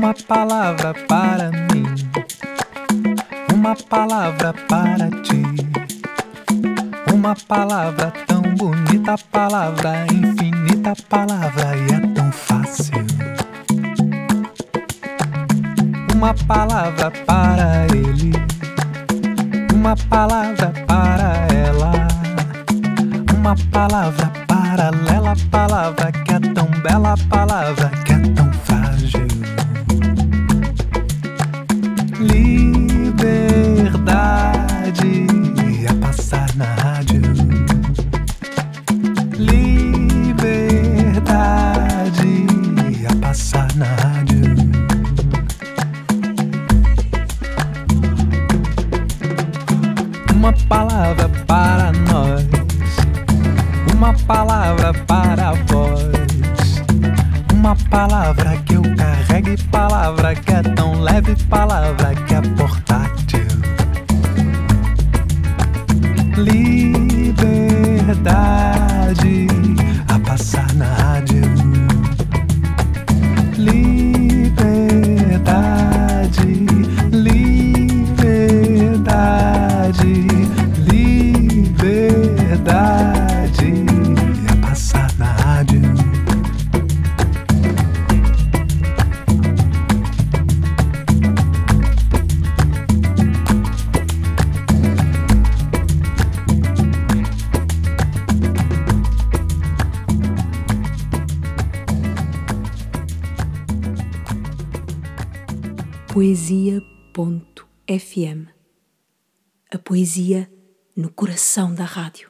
palavra para mim, uma palavra para ti, uma palavra tão bonita, palavra infinita, palavra e é tão fácil. Uma palavra para ele, uma palavra para ela, uma palavra paralela, palavra que é tão bela, palavra Uma palavra para nós, uma palavra para vós, uma palavra que eu carregue, palavra que é tão leve, palavra que é portátil. Liberdade Poesia.fm A poesia no coração da rádio.